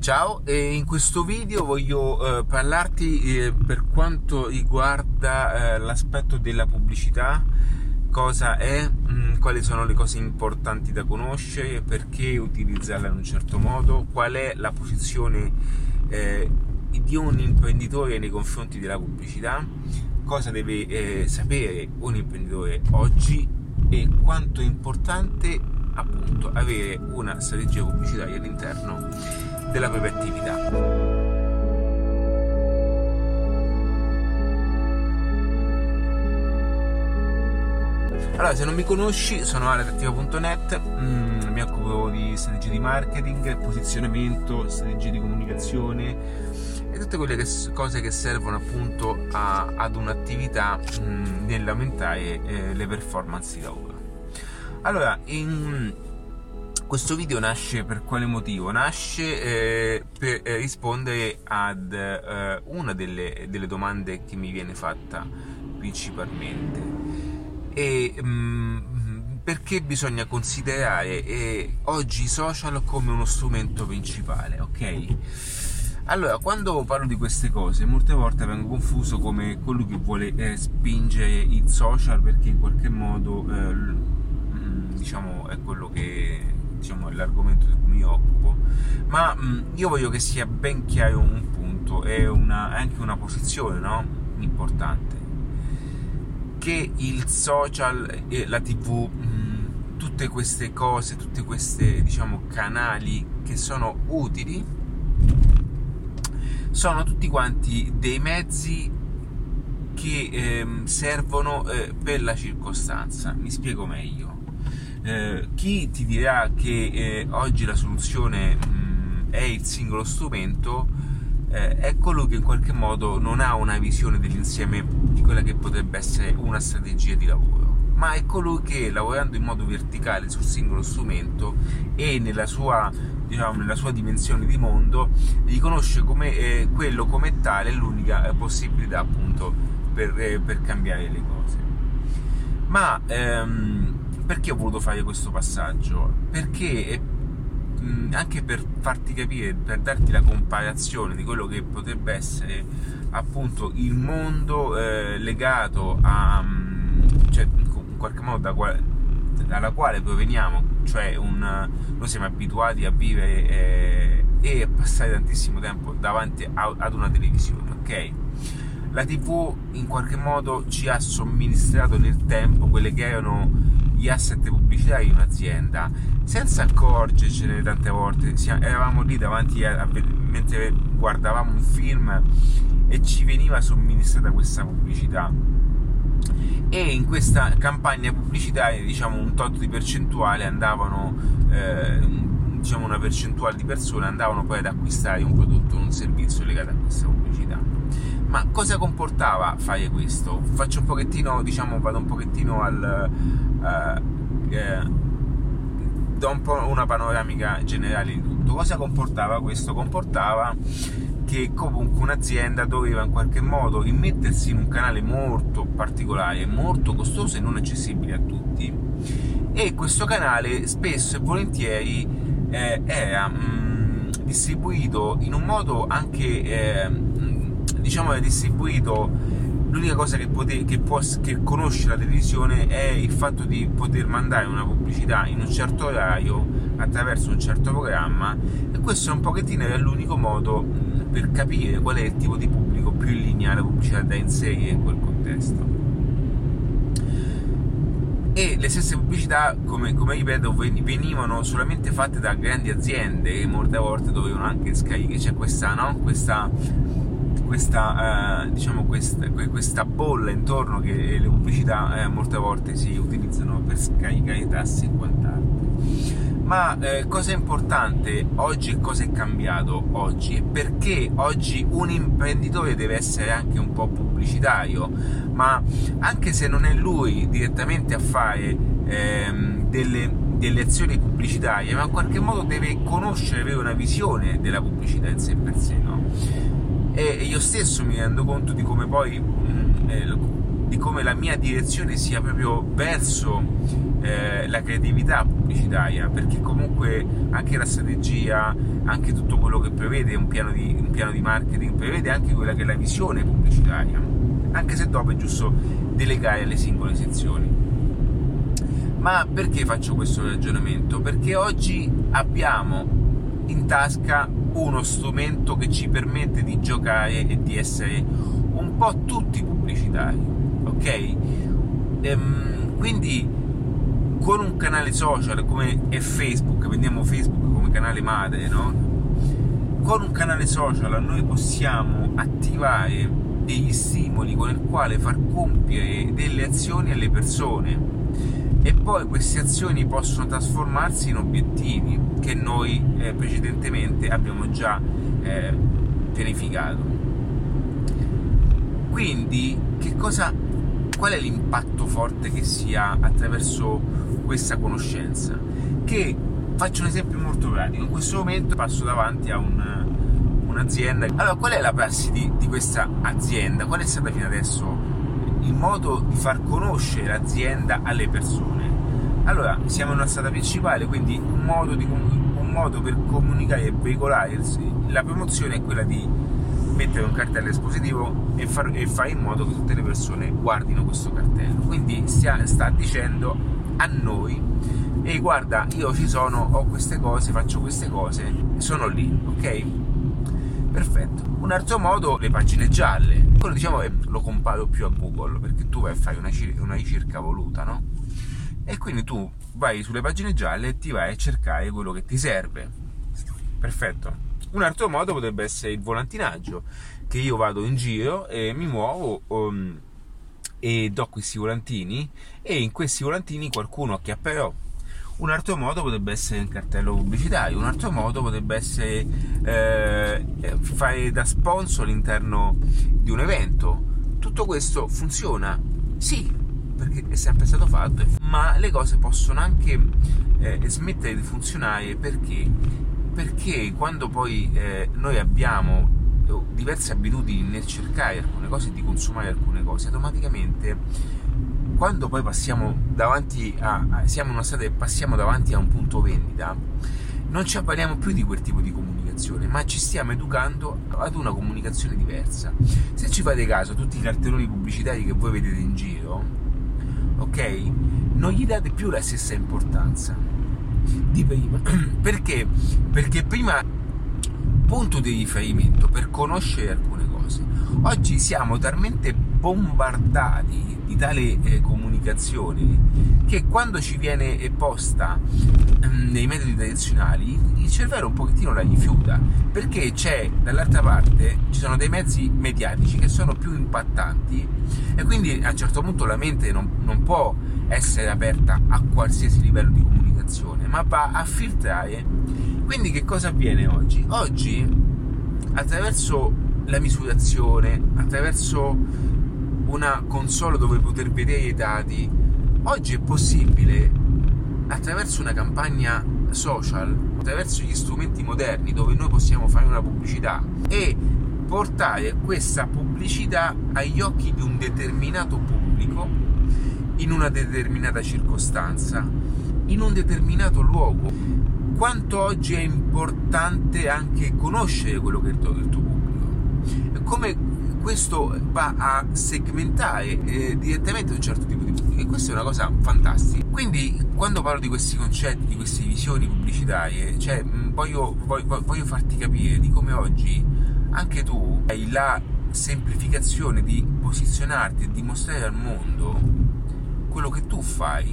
Ciao, e in questo video voglio eh, parlarti eh, per quanto riguarda eh, l'aspetto della pubblicità, cosa è, mh, mm, quali sono le cose importanti da conoscere, perché utilizzarla in un certo modo, qual è la posizione eh, di un imprenditore nei confronti della pubblicità, cosa deve eh, sapere un imprenditore oggi e quanto è importante appunto avere una strategia pubblicitaria all'interno della propria attività. Allora, se non mi conosci, sono aletattiva.net, mm, mi occupo di strategie di marketing, posizionamento, strategie di comunicazione e tutte quelle che, cose che servono appunto a, ad un'attività mm, nell'aumentare eh, le performance di lavoro. Allora, in, questo video nasce per quale motivo? Nasce eh, per eh, rispondere ad eh, una delle, delle, domande che mi viene fatta principalmente. E, mh, mm, perché bisogna considerare eh, oggi i social come uno strumento principale, ok? Allora, quando parlo di queste cose, molte volte vengo confuso come colui che vuole eh, spingere i social perché in qualche modo, eh, mm, diciamo, è quello che diciamo, è l'argomento di cui mi occupo, ma mh, mm, io voglio che sia ben chiaro un punto e una, anche una posizione no? importante, che il social e la tv, mh, mm, tutte queste cose, tutti questi diciamo, canali che sono utili, sono tutti quanti dei mezzi che eh, servono eh, per la circostanza. Mi spiego meglio. Eh, chi ti dirà che eh, oggi la soluzione mh, mm, è il singolo strumento eh, è colui che in qualche modo non ha una visione dell'insieme di quella che potrebbe essere una strategia di lavoro, ma è colui che lavorando in modo verticale sul singolo strumento e nella sua, diciamo, nella sua dimensione di mondo riconosce come, eh, quello come tale l'unica eh, possibilità appunto per, per cambiare le cose. Ma ehm, perché ho voluto fare questo passaggio? Perché anche per farti capire, per darti la comparazione di quello che potrebbe essere appunto il mondo eh, legato a cioè in qualche modo da quale, dalla quale proveniamo, cioè un, noi siamo abituati a vivere eh, e a passare tantissimo tempo davanti a, ad una televisione, ok? La TV in qualche modo ci ha somministrato nel tempo quelle che erano gli asset pubblicitari di un'azienda senza accorgercene tante volte eravamo lì davanti a, a, mentre guardavamo un film e ci veniva somministrata questa pubblicità e in questa campagna pubblicitaria diciamo un tot di percentuale andavano eh, diciamo una percentuale di persone andavano poi ad acquistare un prodotto o un servizio legato a questa pubblicità ma cosa comportava fare questo? Faccio un pochettino, diciamo, vado un pochettino al... Uh, eh, do un po' una panoramica generale di tutto. Cosa comportava questo? Comportava che comunque un'azienda doveva in qualche modo immettersi in un canale molto particolare, molto costoso e non accessibile a tutti. E questo canale spesso e volentieri eh, era mh, mm, distribuito in un modo anche eh, diciamo è distribuito l'unica cosa che, pote, che, può, che conosce la televisione è il fatto di poter mandare una pubblicità in un certo orario attraverso un certo programma e questo è un pochettino è l'unico modo per capire qual è il tipo di pubblico più in linea alla pubblicità da inserire in quel contesto e le stesse pubblicità, come, come ripeto, venivano solamente fatte da grandi aziende e molte volte dovevano anche scaricare, c'è questa, no? questa questa, eh, diciamo questa, questa, bolla intorno che le pubblicità eh, molte volte si utilizzano per scaricare i tassi e quant'altro. Ma eh, cosa è importante oggi e cosa è cambiato oggi? E perché oggi un imprenditore deve essere anche un po' pubblicitario, ma anche se non è lui direttamente a fare ehm, delle, delle azioni pubblicitarie, ma in qualche modo deve conoscere, avere una visione della pubblicità in sé per sé, no? E io stesso mi rendo conto di come poi mm, eh, di come la mia direzione sia proprio verso eh, la creatività pubblicitaria, perché comunque anche la strategia, anche tutto quello che prevede un piano di, un piano di marketing, prevede anche quella che è la visione pubblicitaria, anche se dopo è giusto delegare alle singole sezioni. Ma perché faccio questo ragionamento? Perché oggi abbiamo in tasca uno strumento che ci permette di giocare e di essere un po' tutti pubblicitari, ok? Ehm, quindi con un canale social come è Facebook, prendiamo Facebook come canale madre, no? Con un canale social noi possiamo attivare degli stimoli con il quale far compiere delle azioni alle persone e poi queste azioni possono trasformarsi in obiettivi che noi eh, precedentemente abbiamo già eh, pianificato. Quindi, cosa, qual è l'impatto forte che si ha attraverso questa conoscenza? Che faccio un esempio molto pratico. In questo momento passo davanti a un, un'azienda. Allora, qual è la prassi di, di questa azienda? Qual è stata fino adesso il modo di far conoscere l'azienda alle persone. Allora, siamo in una strada principale, quindi un modo, di, un modo per comunicare e veicolare la promozione è quella di mettere un cartello espositivo e, far, e fare in modo che tutte le persone guardino questo cartello. Quindi stia, sta dicendo a noi, ehi guarda, io ci sono, ho queste cose, faccio queste cose, sono lì, ok? Perfetto. Un altro modo, le pagine gialle. Quello diciamo lo comparo più a Google perché tu vai a fare una, una ricerca voluta, no? E quindi tu vai sulle pagine gialle e ti vai a cercare quello che ti serve. Perfetto. Un altro modo potrebbe essere il volantinaggio, che io vado in giro e mi muovo um, e do questi volantini e in questi volantini qualcuno acchiapperò un altro modo potrebbe essere il cartello pubblicitario, un altro modo potrebbe essere eh, fare da sponsor all'interno di un evento. Tutto questo funziona? Sì, perché è sempre stato fatto, ma le cose possono anche eh, smettere di funzionare perché? Perché quando poi eh, noi abbiamo diverse abitudini nel cercare alcune cose e di consumare alcune cose, automaticamente quando poi passiamo davanti a, siamo in una strada e passiamo davanti a un punto vendita, non ci avvaliamo più di quel tipo di comunicazione, ma ci stiamo educando ad una comunicazione diversa. Se ci fate caso, tutti i cartelloni pubblicitari che voi vedete in giro, ok, non gli date più la stessa importanza di prima. Perché? Perché prima punto di riferimento per conoscere alcune cose. Oggi siamo talmente bombardati di tale eh, comunicazione che quando ci viene posta ehm, nei metodi tradizionali il cervello un pochettino la rifiuta perché c'è dall'altra parte ci sono dei mezzi mediatici che sono più impattanti e quindi a un certo punto la mente non, non può essere aperta a qualsiasi livello di comunicazione ma va a filtrare quindi che cosa avviene oggi? oggi attraverso la misurazione attraverso una console dove poter vedere i dati, oggi è possibile attraverso una campagna social, attraverso gli strumenti moderni dove noi possiamo fare una pubblicità e portare questa pubblicità agli occhi di un determinato pubblico in una determinata circostanza, in un determinato luogo. Quanto oggi è importante anche conoscere quello che è il tuo, pubblico. Come questo va a segmentare eh, direttamente un certo tipo di pubblico e questa è una cosa fantastica. Quindi quando parlo di questi concetti, di queste visioni pubblicitarie, cioè, voglio, voglio, voglio farti capire di come oggi anche tu hai la semplificazione di posizionarti e di mostrare al mondo quello che tu fai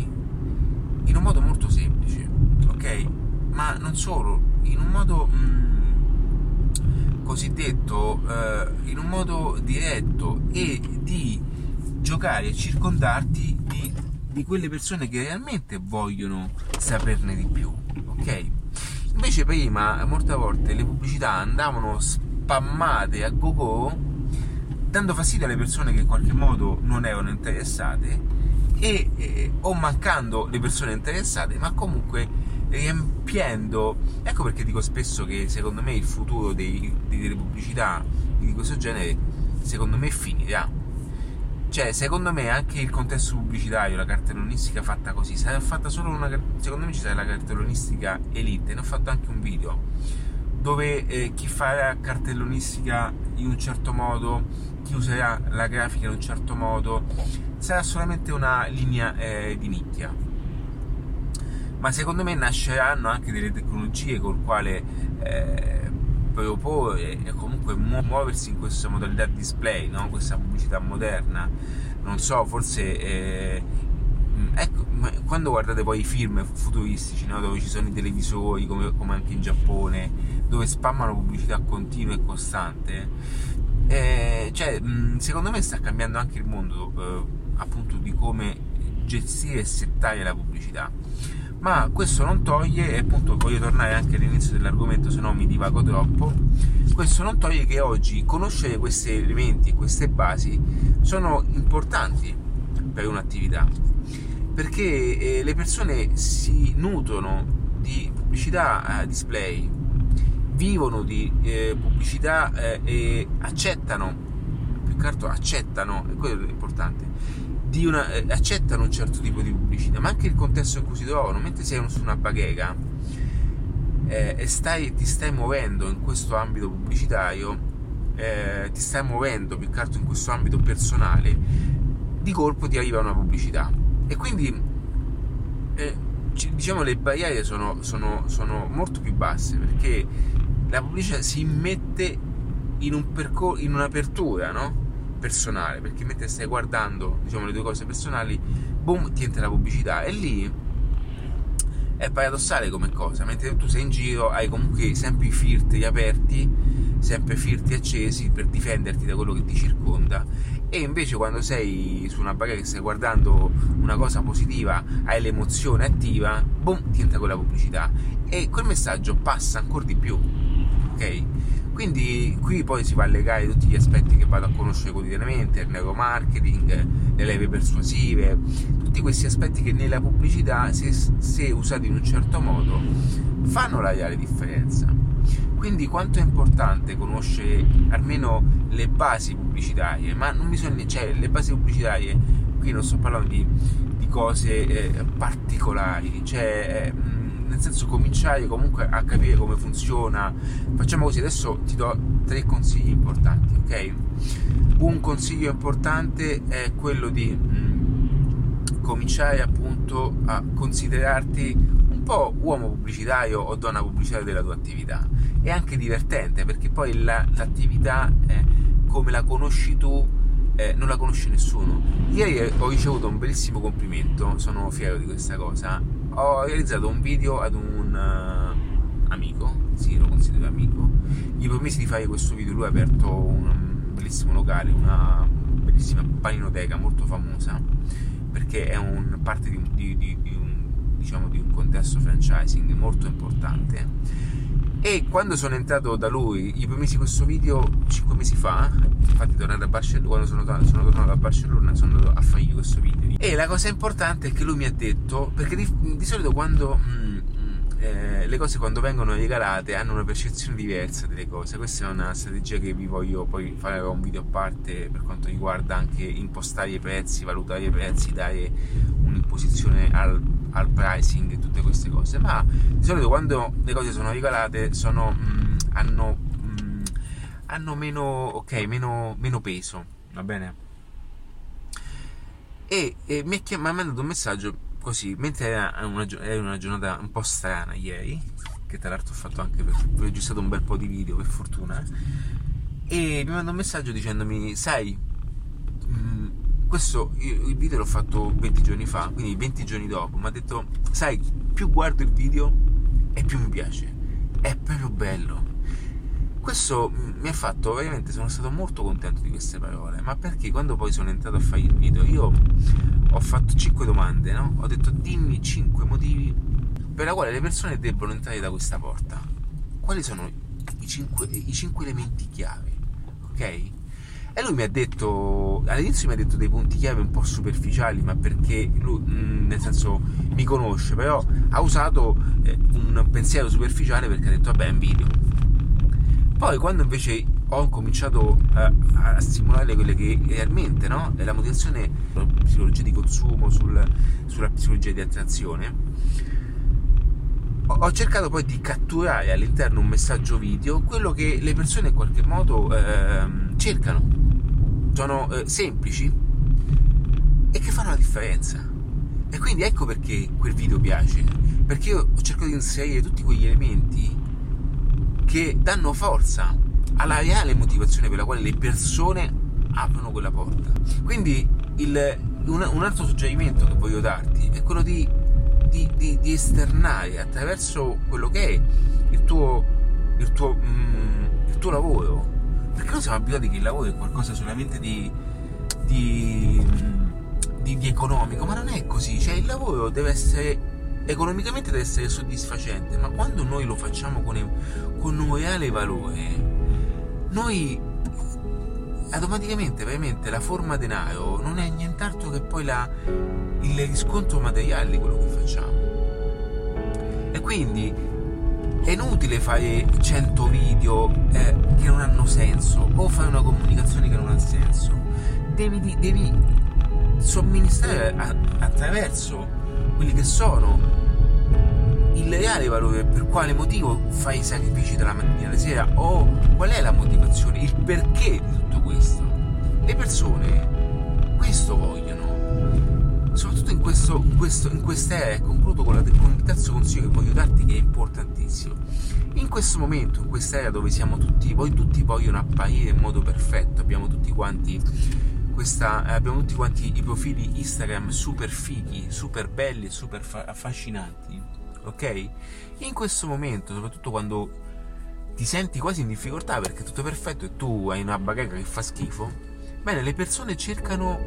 in un modo molto semplice, ok? Ma non solo, in un modo... Mh, cosiddetto eh, in un modo diretto e di giocare e circondarti di, di, quelle persone che realmente vogliono saperne di più, ok? Invece prima, molte volte, le pubblicità andavano spammate a go-go dando fastidio alle persone che in qualche modo non erano interessate e, eh, o mancando le persone interessate, ma comunque riempiendo. Ecco perché dico spesso che secondo me il futuro dei, delle pubblicità di questo genere, secondo me finirà. cioè, secondo me anche il contesto pubblicitario, la cartellonistica fatta così, è fatta solo una. Secondo me ci sarà la cartellonistica elite, ne ho fatto anche un video dove eh, chi farà cartellonistica in un certo modo, chi userà la grafica in un certo modo, sarà solamente una linea eh, di nicchia. Ma secondo me nasceranno anche delle tecnologie col quale eh, proporre e comunque muoversi in questa modalità display, no? questa pubblicità moderna. Non so, forse eh, ecco, quando guardate poi i film futuristici no? dove ci sono i televisori, come, come, anche in Giappone, dove spammano pubblicità continua e costante, eh, cioè, secondo me sta cambiando anche il mondo eh, appunto di come gestire e settare la pubblicità ma questo non toglie, e appunto voglio tornare anche all'inizio dell'argomento se no mi divago troppo, questo non toglie che oggi conoscere questi elementi queste basi sono importanti per un'attività, perché eh, le persone si nutrono di pubblicità eh, display, vivono di eh, pubblicità eh, e accettano, più che altro accettano, e quello è importante, una, eh, accettano un certo tipo di pubblicità, ma anche il contesto in cui si trovano, mentre sei su una baghera eh, e stai, ti stai muovendo in questo ambito pubblicitario, eh, ti stai muovendo più che altro in questo ambito personale, di colpo ti arriva una pubblicità. E quindi eh, diciamo le barriere sono, sono, sono, molto più basse perché la pubblicità si immette in, un percor- in un'apertura, no? Personale, perché mentre stai guardando diciamo, le tue cose personali, boom, ti entra la pubblicità. E lì è paradossale come cosa, mentre tu sei in giro hai comunque sempre i filtri aperti, sempre filtri accesi per difenderti da quello che ti circonda. E invece quando sei su una barriera che stai guardando una cosa positiva, hai l'emozione attiva, boom, ti entra quella pubblicità. E quel messaggio passa ancora di più, ok? Quindi qui poi si va a legare tutti gli aspetti che vado a conoscere quotidianamente, il neuromarketing, le leve persuasive, tutti questi aspetti che nella pubblicità, se, se usati in un certo modo, fanno la reale differenza. Quindi quanto è importante conoscere almeno le basi pubblicitarie, ma non bisogna, cioè le basi pubblicitarie, qui non sto parlando di, di cose eh, particolari, cioè eh, nel senso cominciare comunque a capire come funziona. Facciamo così, adesso ti do tre consigli importanti, ok? Un consiglio importante è quello di mh, cominciare appunto a considerarti un po' uomo pubblicitario o donna pubblicitaria della tua attività. È anche divertente perché poi la, l'attività eh, come la conosci tu eh, non la conosce nessuno. Ieri ho ricevuto un bellissimo complimento, sono fiero di questa cosa ho realizzato un video ad un uh, amico, sì, lo considero amico. Gli promessi di fare questo video. Lui ha aperto un bellissimo locale, una bellissima paninoteca molto famosa perché è un, parte di, di, di, di un, diciamo, di un contesto franchising molto importante e quando sono entrato da lui gli promessi questo video 5 mesi fa infatti tornato a Barcellona quando sono, sono tornato a Barcellona sono andato a fargli questo video. E la cosa importante è che lui mi ha detto perché di, di solito quando mh, mm, eh, le cose quando vengono regalate hanno una percezione diversa delle cose. Questa è una strategia che vi voglio poi fare un video a parte per quanto riguarda anche impostare i prezzi valutare i prezzi dare un'imposizione al al pricing e tutte queste cose, ma di solito quando le cose sono regalate sono, mh, mm, hanno, mh, mm, hanno meno, okay, meno, meno, peso, va bene? E, e mi, ha mandato un messaggio così, mentre era una, era una, giornata un po' strana ieri, che tra l'altro ho fatto anche per, ho registrato un bel po' di video per fortuna, e mi manda un messaggio dicendomi, sai, mh, mm, questo il video l'ho fatto 20 giorni fa, quindi 20 giorni dopo, mi ha detto, sai, più guardo il video e più mi piace, è proprio bello. Questo mi ha fatto, veramente sono stato molto contento di queste parole, ma perché quando poi sono entrato a fare il video io ho fatto 5 domande, no? Ho detto dimmi 5 motivi per la quale le persone debbono entrare da questa porta. Quali sono i 5, i 5 elementi chiave? Ok? E lui mi ha detto, all'inizio mi ha detto dei punti chiave un po' superficiali, ma perché lui, mm, nel senso, mi conosce, però ha usato eh, un pensiero superficiale perché ha detto, vabbè, è un video. Poi quando invece ho cominciato a, a stimolare quelle che realmente no? è la motivazione sulla psicologia di consumo, sul, sulla psicologia di attrazione, ho, cercato poi di catturare all'interno un messaggio video quello che le persone in qualche modo eh, cercano. Sono eh, semplici e che fanno la differenza. E quindi ecco perché quel video piace, perché io ho cercato di inserire tutti quegli elementi che danno forza alla reale motivazione per la quale le persone aprono quella porta. Quindi il, un, un, altro suggerimento che voglio darti è quello di, di, di, di esternare attraverso quello che è il tuo, il tuo, mm, il tuo lavoro. Perché noi siamo abituati che il lavoro è qualcosa solamente di, di, di economico, ma non è così. Cioè il lavoro deve essere economicamente deve essere soddisfacente, ma quando noi lo facciamo con, con un reale valore, noi automaticamente veramente la forma denaro non è nient'altro che poi la, il riscontro materiale di quello che facciamo e quindi è inutile fare 100 video eh, che non hanno senso o fare una comunicazione che non ha senso devi, devi somministrare a, attraverso quelli che sono il reale valore per quale motivo fai i sacrifici dalla mattina alla sera o qual è la motivazione, il perché di tutto questo. Le persone questo vogliono, soprattutto in, questo, in, questo, in quest'era, e concludo con, la, con il terzo consiglio che voglio darti che è importantissimo. In questo momento, in quest'era dove siamo tutti, voi tutti vogliono apparire in modo perfetto, abbiamo tutti quanti questa, abbiamo tutti quanti i profili Instagram super fighi, super belli super affascinanti ok? In questo momento, soprattutto quando ti senti quasi in difficoltà perché tutto è perfetto e tu hai una bacheca che fa schifo, bene, le persone cercano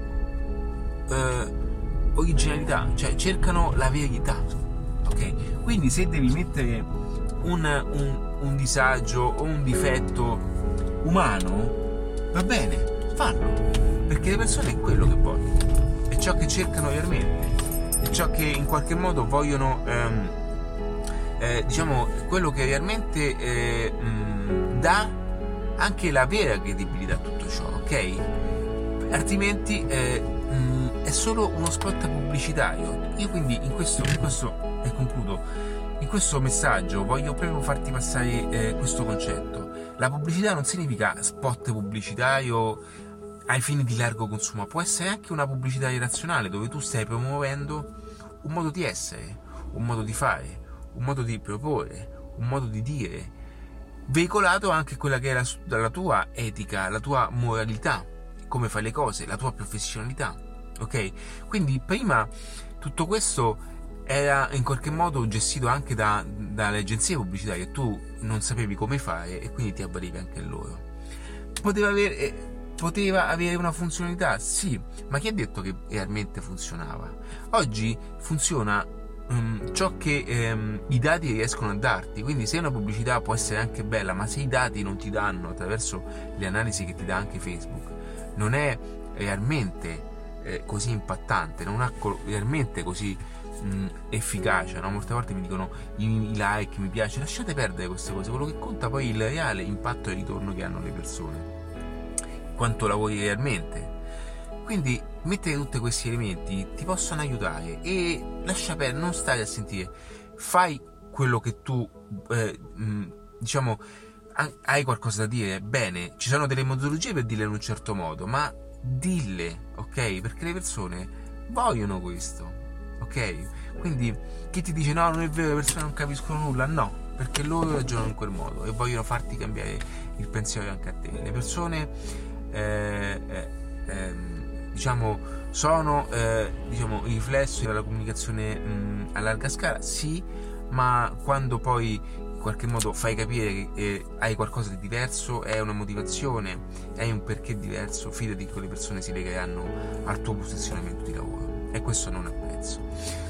eh, originalità, cioè cercano la verità, ok? Quindi se devi mettere un, un, un disagio o un difetto umano, va bene, fallo, perché le persone è quello che vogliono, è ciò che cercano realmente, è ciò che in qualche modo vogliono... Ehm, eh, diciamo quello che realmente eh, mh, dà anche la vera credibilità a tutto ciò, ok? Altrimenti eh, mh, è solo uno spot pubblicitario. Io quindi in questo, in questo e concludo, in questo messaggio voglio proprio farti passare eh, questo concetto. La pubblicità non significa spot pubblicitario ai fini di largo consumo, può essere anche una pubblicità irrazionale dove tu stai promuovendo un modo di essere, un modo di fare, un modo di proporre, un modo di dire, veicolato anche quella che è la, la tua etica, la tua moralità, come fai le cose, la tua professionalità. Ok? Quindi prima tutto questo era in qualche modo gestito anche da, dalle agenzie pubblicitarie, tu non sapevi come fare e quindi ti avvalivi anche loro. Poteva avere, eh, poteva avere una funzionalità? Sì, ma chi ha detto che realmente funzionava? Oggi funziona um, ciò che um, i dati riescono a darti. Quindi se una pubblicità può essere anche bella, ma se i dati non ti danno attraverso le analisi che ti dà anche Facebook, non è realmente eh, così impattante, non ha realmente così mh, efficace. No? Molte volte mi dicono i, like, mi piace, lasciate perdere queste cose. Quello che conta poi è il reale impatto e ritorno che hanno le persone. Quanto lavori realmente quindi mettere tutti questi elementi ti possono aiutare e lascia perdere, non stare a sentire, fai quello che tu, eh, diciamo, hai qualcosa da dire, bene, ci sono delle metodologie per dirle in un certo modo, ma dille, ok? Perché le persone vogliono questo, ok? Quindi chi ti dice no, non è vero, le persone non capiscono nulla, no, perché loro ragionano in quel modo e vogliono farti cambiare il pensiero anche a te. Le persone eh, eh, ehm, diciamo, sono eh, diciamo, il riflesso della comunicazione mh, a larga scala, sì, ma quando poi qualche modo fai capire che eh, hai qualcosa di diverso, hai una motivazione, hai un perché diverso, fidati che quelle persone si legheranno al tuo posizionamento di lavoro e questo non ha prezzo.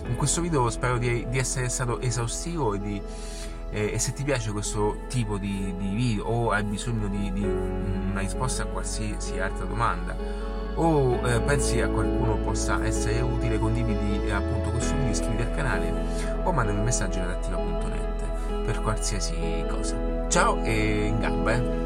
In questo video spero di, di essere stato esaustivo e, di, eh, e, se ti piace questo tipo di, di video o hai bisogno di, una risposta a qualsiasi altra domanda o eh, pensi a qualcuno possa essere utile, condividi appunto questo video, iscriviti al canale o mandami un messaggio in adattiva.net per qualsiasi cosa. Ciao e in gamba! Eh.